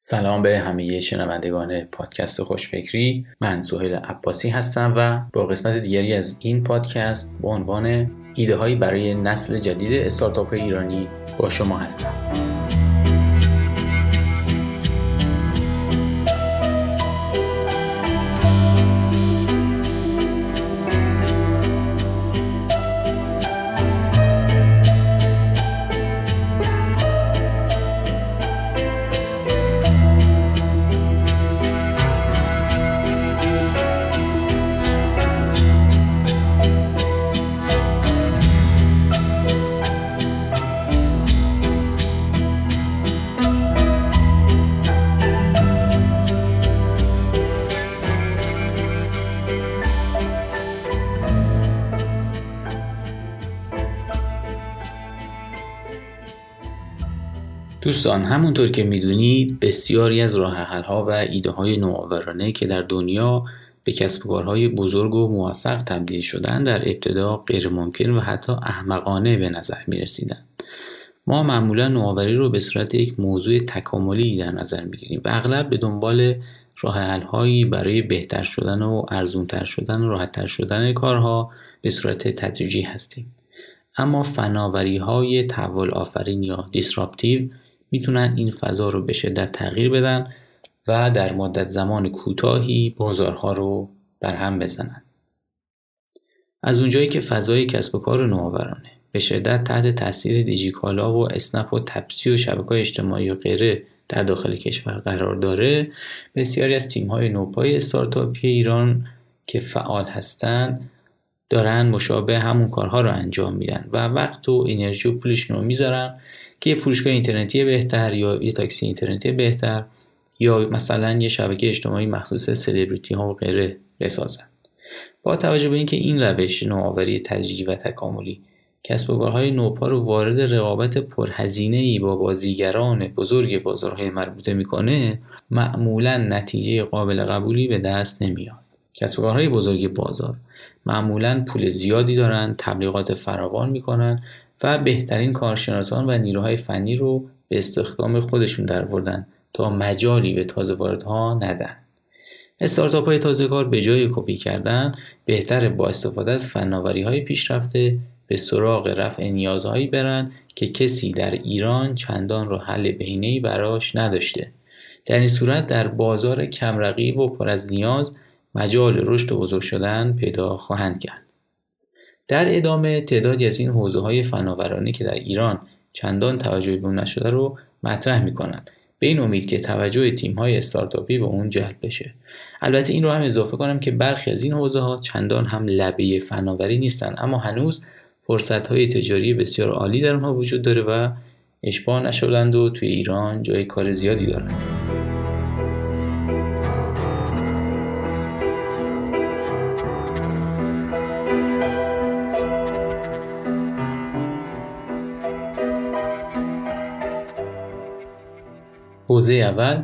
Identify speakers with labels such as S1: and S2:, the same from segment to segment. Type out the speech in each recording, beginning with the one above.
S1: سلام به همه شنوندگان پادکست خوشفکری. من سهیل عباسی هستم و با قسمت دیگری از این پادکست با عنوان ایده هایی برای نسل جدید استارتاپ ایرانی با شما هستم. دوستان همونطور که می‌دونید بسیاری از راه ها و ایده های نوآورانه که در دنیا به کسب کارهای بزرگ و موفق تبدیل شدن در ابتدا غیر ممکن و حتی احمقانه به نظر می رسیدن. ما معمولا نوآوری رو به صورت یک موضوع تکاملی در نظر می گیریم و اغلب به دنبال راه هایی برای بهتر شدن و ارزونتر شدن و راحتتر شدن کارها به صورت تدریجی هستیم. اما فناوری های تحول آفرین یا دیسراپتیو می‌تونن این فضا رو به شدت تغییر بدن و در مدت زمان کوتاهی بازارها رو برهم بزنن. از اونجایی که فضای کسب و کار نوآورانه به شدت تحت تاثیر دیجیکالا و اسنپ و تپسی و شبکه اجتماعی و غیره در داخل کشور قرار داره بسیاری از تیم های نوپای استارتاپی ایران که فعال هستند دارن مشابه همون کارها رو انجام میدن و وقت و انرژی و پولشون رو می‌ذارن که یه فروشگاه اینترنتی بهتر یا یه تاکسی اینترنتی بهتر یا مثلا یه شبکه اجتماعی مخصوص سلبریتی ها و غیره بسازن. با توجه به اینکه این روش نوآوری تدریجی و تکاملی کسب و کارهای نوپا رو وارد رقابت پرهزینه ای با بازیگران بزرگ بازارهای مربوطه می‌کنه معمولا نتیجه قابل قبولی به دست نمیاد. کسب و کارهای بزرگ بازار معمولا پول زیادی دارن تبلیغات فراوان می‌کنن و بهترین کارشناسان و نیروهای فنی رو به استخدام خودشون در تا مجالی به تازه واردها ندن. استارتاپ های تازه کار به جای کپی کردن بهتر با استفاده از فناوری های پیشرفته به سراغ رفع نیازهایی برن که کسی در ایران چندان را حل بهینه‌ای براش نداشته. در این صورت در بازار کمرقیب و پر از نیاز مجال رشد و بزرگ شدن پیدا خواهند کرد. در ادامه تعدادی از این حوزه های فناورانه که در ایران چندان توجه به اون نشده رو مطرح می‌کنم به این امید که توجه تیم های استارتاپی به اون جلب بشه. البته این رو هم اضافه کنم که برخی از این حوزه ها چندان هم لبه فناوری نیستن اما هنوز فرصت های تجاری بسیار عالی در اونها وجود داره و اشباه نشدند و توی ایران جای کار زیادی دارند حوزه اول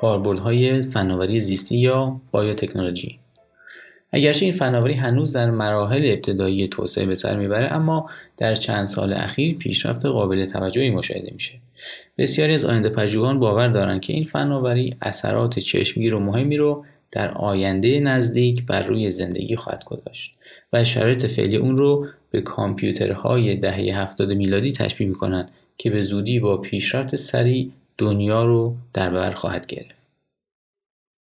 S1: کاربردهای فناوری زیستی یا بایوتکنولوژی. اگرچه این فناوری هنوز در مراحل ابتدایی توسعه به سر می‌بره اما در چند سال اخیر پیشرفت قابل توجهی مشاهده میشه. بسیاری از آینده پژوهان باور دارند که این فناوری اثرات چشمگیر و مهمی رو در آینده نزدیک بر روی زندگی خواهد گذاشت و شرایط فعلی اون رو به کامپیوترهای دهه هفتاد میلادی تشبیه می‌کنند که به زودی با پیشرفت سریع دنیا رو در بر خواهد گرفت.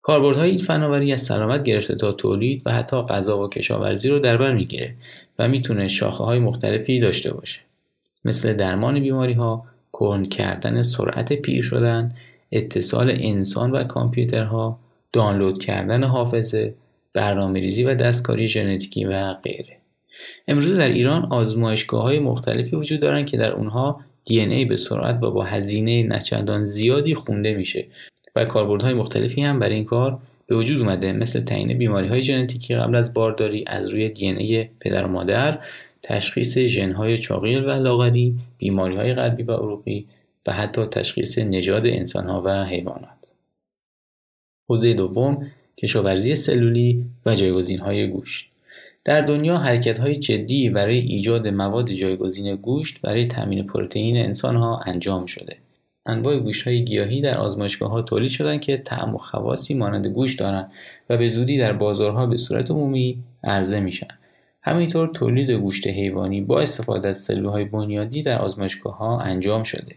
S1: کاربردهای این فناوری از سلامت گرفته تا تولید و حتی غذا و کشاورزی رو در بر می‌گیره و می‌تونه شاخه های مختلفی داشته باشه. مثل درمان بیماری ها، کند کردن سرعت پیر شدن، اتصال انسان و کامپیوترها، دانلود کردن حافظه، برنامه ریزی و دستکاری ژنتیکی و غیره. امروز در ایران آزمایشگاه های مختلفی وجود دارند که در اونها دی به سرعت و با هزینه نچندان زیادی خونده میشه و کاربردهای مختلفی هم برای این کار به وجود اومده مثل تعیین بیماری های ژنتیکی قبل از بارداری از روی دی پدر و مادر تشخیص ژنهای چاقی و لاغری بیماری های قلبی و عروقی و حتی تشخیص نژاد انسانها و حیوانات. حوزه دوم کشاورزی سلولی و جایگزین های گوشت. در دنیا های جدی برای ایجاد مواد جایگزین گوشت برای تامین پروتئین ها انجام شده انواع گوشت های گیاهی در آزمایشگاه ها تولید شدن که طعم و خواصی مانند گوشت دارند و به زودی در بازارها به صورت عمومی عرضه میشن. همینطور تولید گوشت حیوانی با استفاده از سلولهای بنیادی در آزمایشگاه ها انجام شده.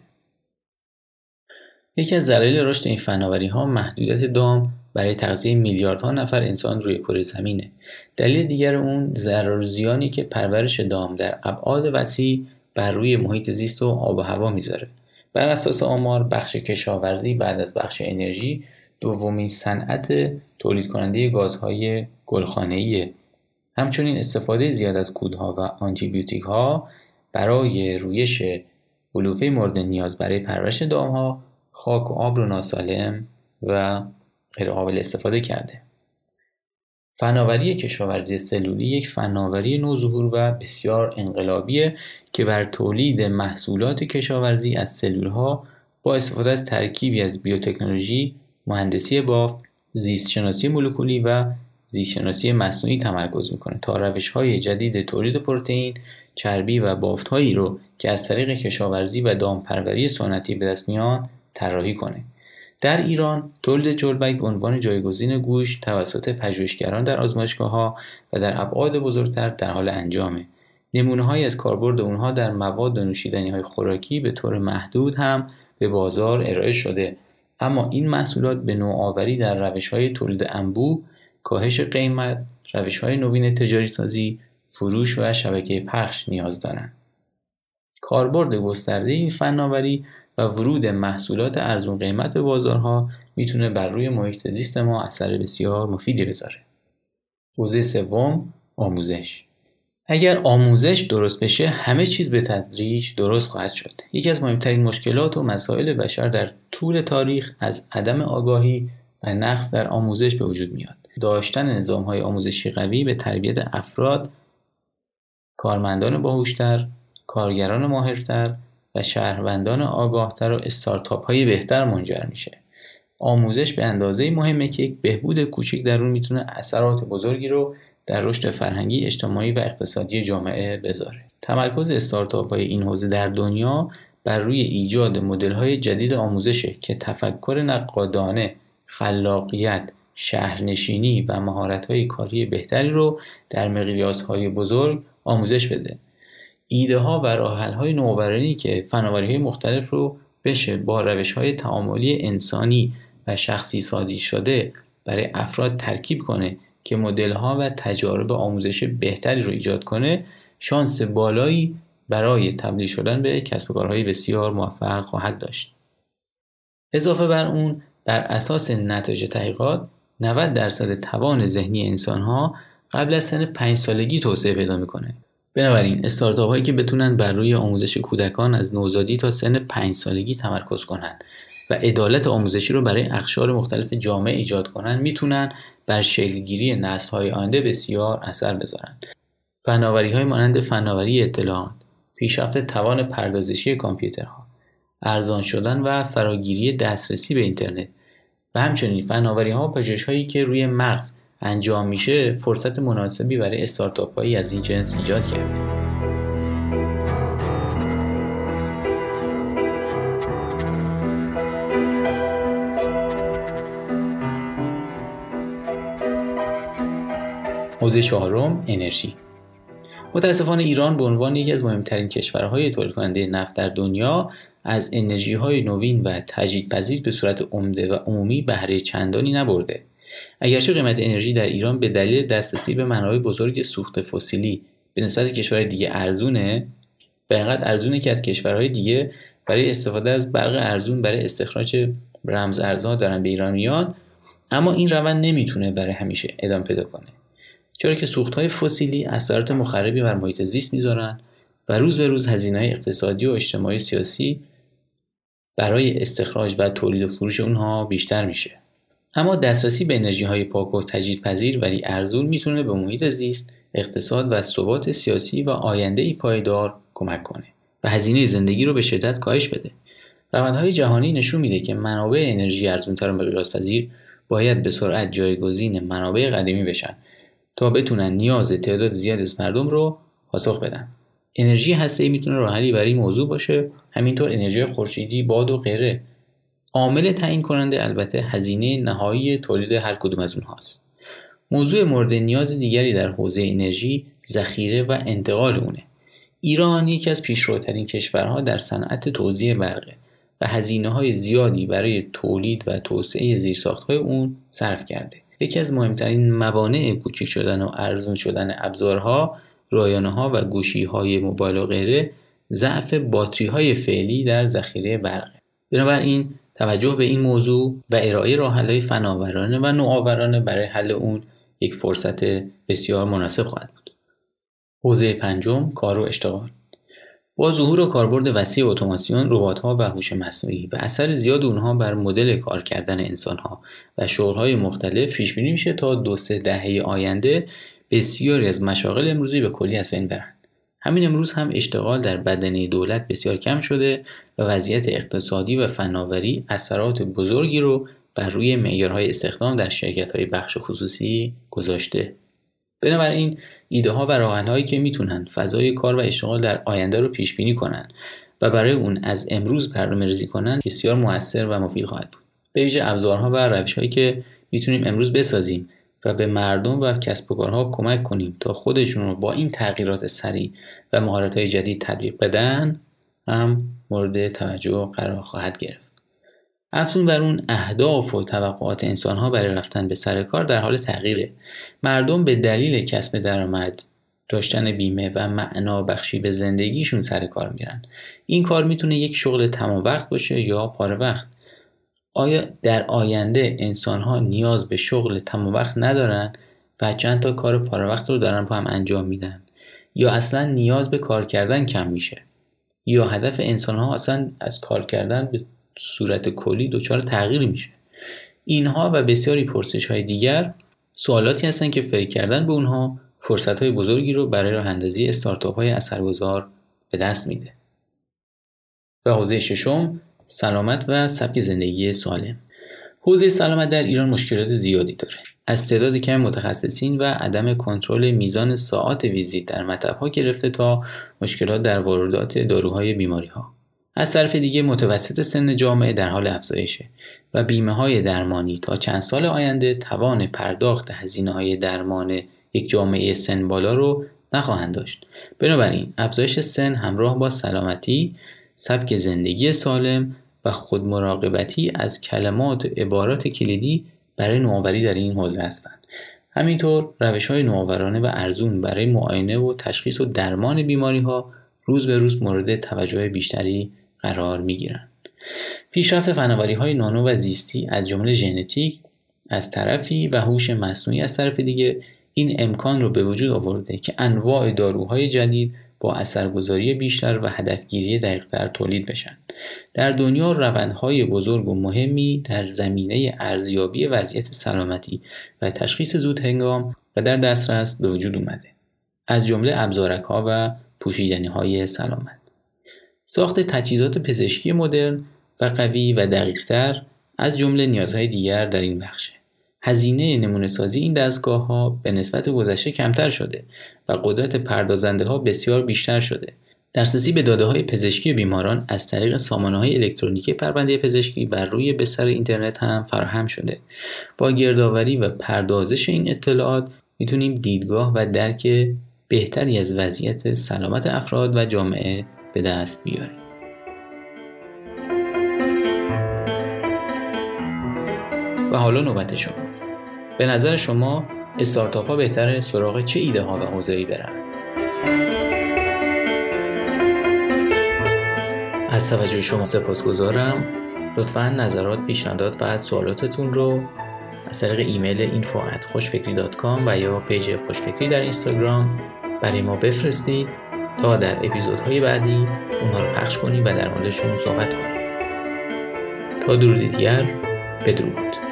S1: یکی از دلایل رشد این فناوری ها محدودیت دام برای تغذیه میلیاردها نفر انسان روی کره زمینه. دلیل دیگر اون ضرر زیانی که پرورش دام در ابعاد وسیع بر روی محیط زیست و آب و هوا می‌ذاره. بر اساس آمار بخش کشاورزی بعد از بخش انرژی دومین صنعت تولید کننده گازهای گلخانه‌ایه همچنین استفاده زیاد از کودها و آنتیبیوتیک ها برای رویش علوفه مورد نیاز برای پرورش دامها خاک و آب رو ناسالم و غیر قابل استفاده کرده. فناوری کشاورزی سلولی یک فناوری نوظهور و بسیار انقلابیه که بر تولید محصولات کشاورزی از سلولها با استفاده از ترکیبی از بیوتکنولوژی، مهندسی بافت، زیستشناسی مولکولی و زیستشناسی مصنوعی تمرکز می‌کنه تا روش های جدید تولید پروتئین، چربی و بافت هایی رو که از طریق کشاورزی و دامپروری سنتی به دست میان طراحی کنه. در ایران تولید جلبک به عنوان جایگزین گوشت توسط پژوهشگران در آزمایشگاه ها و در ابعاد بزرگتر در حال انجامه. نمونه های از کاربرد اونها در مواد و نوشیدنی های خوراکی به طور محدود هم به بازار ارائه شده اما این محصولات به نوآوری در روش های تولید انبوه کاهش قیمت، روش های نوین تجاری سازی، فروش و شبکه پخش نیاز دارند. کاربرد گسترده این فناوری و ورود محصولات ارزون قیمت به بازارها می‌تونه بر روی محیط زیست ما اثر بسیار مفیدی بذاره. حوزه سوم آموزش. اگر آموزش درست بشه همه چیز به تدریج درست خواهد شد. یکی از مهمترین مشکلات و مسائل بشر در طول تاریخ از عدم آگاهی و نقص در آموزش به وجود میاد. داشتن نظام های آموزشی قوی به تربیت افراد کارمندان باهوشتر کارگران ماهرتر و شهروندان آگاهتر و استارتاپ های بهتر منجر میشه. آموزش به اندازه مهمه که یک بهبود کوچک در اون می‌تونه اثرات بزرگی رو در رشد فرهنگی اجتماعی و اقتصادی جامعه بذاره. تمرکز استارتاپ های این حوزه در دنیا بر روی ایجاد مدل های جدید آموزشه که تفکر نقادانه خلاقیت شهرنشینی و های کاری بهتری رو در های بزرگ آموزش بده. ایده ها و راه های نوآورانه که فناوری های مختلف رو بشه با روش های تعاملی انسانی و شخصی سازی شده برای افراد ترکیب کنه که مدل ها و تجارب آموزش بهتری رو ایجاد کنه شانس بالایی برای تبدیل شدن به کسب و کارهای بسیار موفق خواهد داشت. اضافه بر اون بر اساس نتایج تحقیقات 90 درصد توان ذهنی انسان ها قبل از سن 5 سالگی توسعه پیدا می‌کنه. بنابراین استارتاپ هایی که بتونن بر روی آموزش کودکان از نوزادی تا سن 5 سالگی تمرکز کنند و عدالت آموزشی رو برای اقشار مختلف جامعه ایجاد کنند می‌تونن بر شکلگیری نسل های آینده بسیار اثر بذارند. فناوری های مانند فناوری اطلاعات، پیشرفت توان پردازشی کامپیوترها، ارزان شدن و فراگیری دسترسی به اینترنت و همچنین فناوری ها و پژوهش هایی که روی مغز انجام میشه فرصت مناسبی برای استارتاپ هایی از این جنس ایجاد کرده. حوزه چهارم انرژی. متاسفانه ایران به عنوان یکی از مهمترین کشورهای تولید کننده نفت در دنیا از انرژی های نوین و تجدیدپذیر به صورت عمده و عمومی بهره چندانی نبرده. اگرچه قیمت انرژی در ایران به دلیل دسترسی به منابع بزرگ سوخت فسیلی به نسبت کشورهای دیگه ارزونه و اینقدر ارزونه که از کشورهای دیگه برای استفاده از برق ارزون برای استخراج رمز ارزها دارن به ایران میان اما این روند نمی‌تونه برای همیشه ادامه پیدا کنه. چرا که سوختهای فسیلی اثرات مخربی بر محیط زیست می‌ذارن و روز به روز هزینه اقتصادی و اجتماعی سیاسی برای استخراج و تولید و فروش اونها بیشتر میشه. اما دسترسی به انرژی های پاک و تجدیدپذیر ولی ارزون می‌تونه به محیط زیست اقتصاد و ثبات سیاسی و آینده ای پایدار کمک کنه و هزینه زندگی رو به شدت کاهش بده. روندهای جهانی نشون میده که منابع انرژی ارزونتر و مقیاس باید به سرعت جایگزین منابع قدیمی بشن تا بتونن نیاز تعداد زیادی از مردم رو پاسخ بدن. انرژی هسته می‌تونه راه حلی برای این موضوع باشه. همینطور انرژی خورشیدی باد و غیره. عامل تعیین کننده البته هزینه نهایی تولید هر کدوم از اونهاست موضوع مورد نیاز دیگری در حوزه انرژی ذخیره و انتقال اونه. ایران یکی از پیشروترین کشورها در صنعت توزیع برقه و هزینه های زیادی برای تولید و توسعه زیرساختهای اون صرف کرده. یکی از مهمترین موانع کوچک شدن و ارزون شدن ابزارها رایانه ها و گوشی های موبایل و غیره ضعف باتری های فعلی در ذخیره برقه بنابراین توجه به این موضوع و ارائه راهحلهای فناورانه و نوآورانه برای حل اون یک فرصت بسیار مناسب خواهد بود. حوزه پنجم کار و اشتغال. با ظهور و کاربرد وسیع اتوماسیون ربات‌ها و هوش مصنوعی و اثر زیاد اونها بر مدل کار کردن انسانها و شغل‌های مختلف پیش بینی میشه تا دو سه دهه آینده بسیاری از مشاغل امروزی به کلی از بین برند همین امروز هم اشتغال در بدنه دولت بسیار کم شده و وضعیت اقتصادی و فناوری اثرات بزرگی رو بر روی معیارهای استخدام در شرکت بخش خصوصی گذاشته. بنابراین ایده ها و راهنهایی که می‌تونن فضای کار و اشتغال در آینده رو پیش بینی کنن و برای اون از امروز برنامه ریزی کنن بسیار موثر و مفید خواهد بود. به ویژه ابزارها و روش هایی که می‌تونیم امروز بسازیم و به مردم و کسب و کارها کمک کنیم تا خودشون رو با این تغییرات سریع و مهارت های جدید تطبیق بدن هم مورد توجه قرار خواهد گرفت. افزون بر اون اهداف و توقعات انسانها برای رفتن به سر کار در حال تغییره. مردم به دلیل کسب درآمد داشتن بیمه و معنا بخشی به زندگیشون سر کار میرن. این کار می‌تونه یک شغل تمام وقت باشه یا پاره وقت. آیا در آینده انسان ها نیاز به شغل تمام وقت ندارن و چند تا کار پاره وقت رو دارن با هم انجام میدن؟ یا اصلا نیاز به کار کردن کم میشه؟ یا هدف انسان ها اصلا از کار کردن به صورت کلی دچار تغییری میشه؟ اینها و بسیاری پرسش های دیگر سوالاتی هستند که فکر کردن به اونها فرصت های بزرگی رو برای راه اندازی استارتاپ های اثرگذار به دست میده. و حوزه ششم سلامت و سبک زندگی سالم. حوزه سلامت در ایران مشکلات زیادی داره. از تعداد کم متخصصین و عدم کنترل میزان ساعات ویزیت در مطبها گرفته تا مشکلات در واردات داروهای بیماری ها از طرف دیگه متوسط سن جامعه در حال افزایشه و بیمه های درمانی تا چند سال آینده توان پرداخت هزینه های درمان یک جامعه سن بالا رو نخواهند داشت. بنابراین افزایش سن همراه با سلامتی سبک زندگی سالم و خودمراقبتی از کلمات و عبارات کلیدی برای نوآوری در این حوزه هستند همینطور روش های نوآورانه و ارزون برای معاینه و تشخیص و درمان بیماری ها روز به روز مورد توجه بیشتری قرار می گیرند. پیشرفت فناوری های نانو و زیستی از جمله ژنتیک از طرفی و هوش مصنوعی از طرف دیگه این امکان رو به وجود آورده که انواع داروهای جدید با اثرگذاری بیشتر و هدفگیری دقیقتر تولید بشن. در دنیا روندهای بزرگ و مهمی در زمینه ارزیابی وضعیت سلامتی و تشخیص زود هنگام و در دسترس به وجود اومده. از جمله ابزارک ها و پوشیدنی های سلامت. ساخت تجهیزات پزشکی مدرن و قوی و دقیقتر از جمله نیازهای دیگر در این بخشه. هزینه نمونه سازی این دستگاه ها به نسبت گذشته کمتر شده و قدرت پردازنده ها بسیار بیشتر شده. دسترسی به داده های پزشکی بیماران از طریق سامانه های الکترونیکی پرونده پزشکی بر روی بستر اینترنت هم فراهم شده. با گردآوری و پردازش این اطلاعات می‌تونیم دیدگاه و درک بهتری از وضعیت سلامت افراد و جامعه به دست بیاریم و حالا نوبت شماست. به نظر شما استارتاپ ها بهتره سراغ چه ایده ها و حوزه ای برن؟ از توجه شما سپاسگزارم. لطفا نظرات پیشنهادات و سوالاتتون رو از طریق ایمیل info خوشفکری و یا page خوشفکری در اینستاگرام برای ما بفرستید تا در اپیزودهای بعدی اونها رو پخش کنیم و در موردشون صحبت کنیم. تا درودی دیگر بدرود.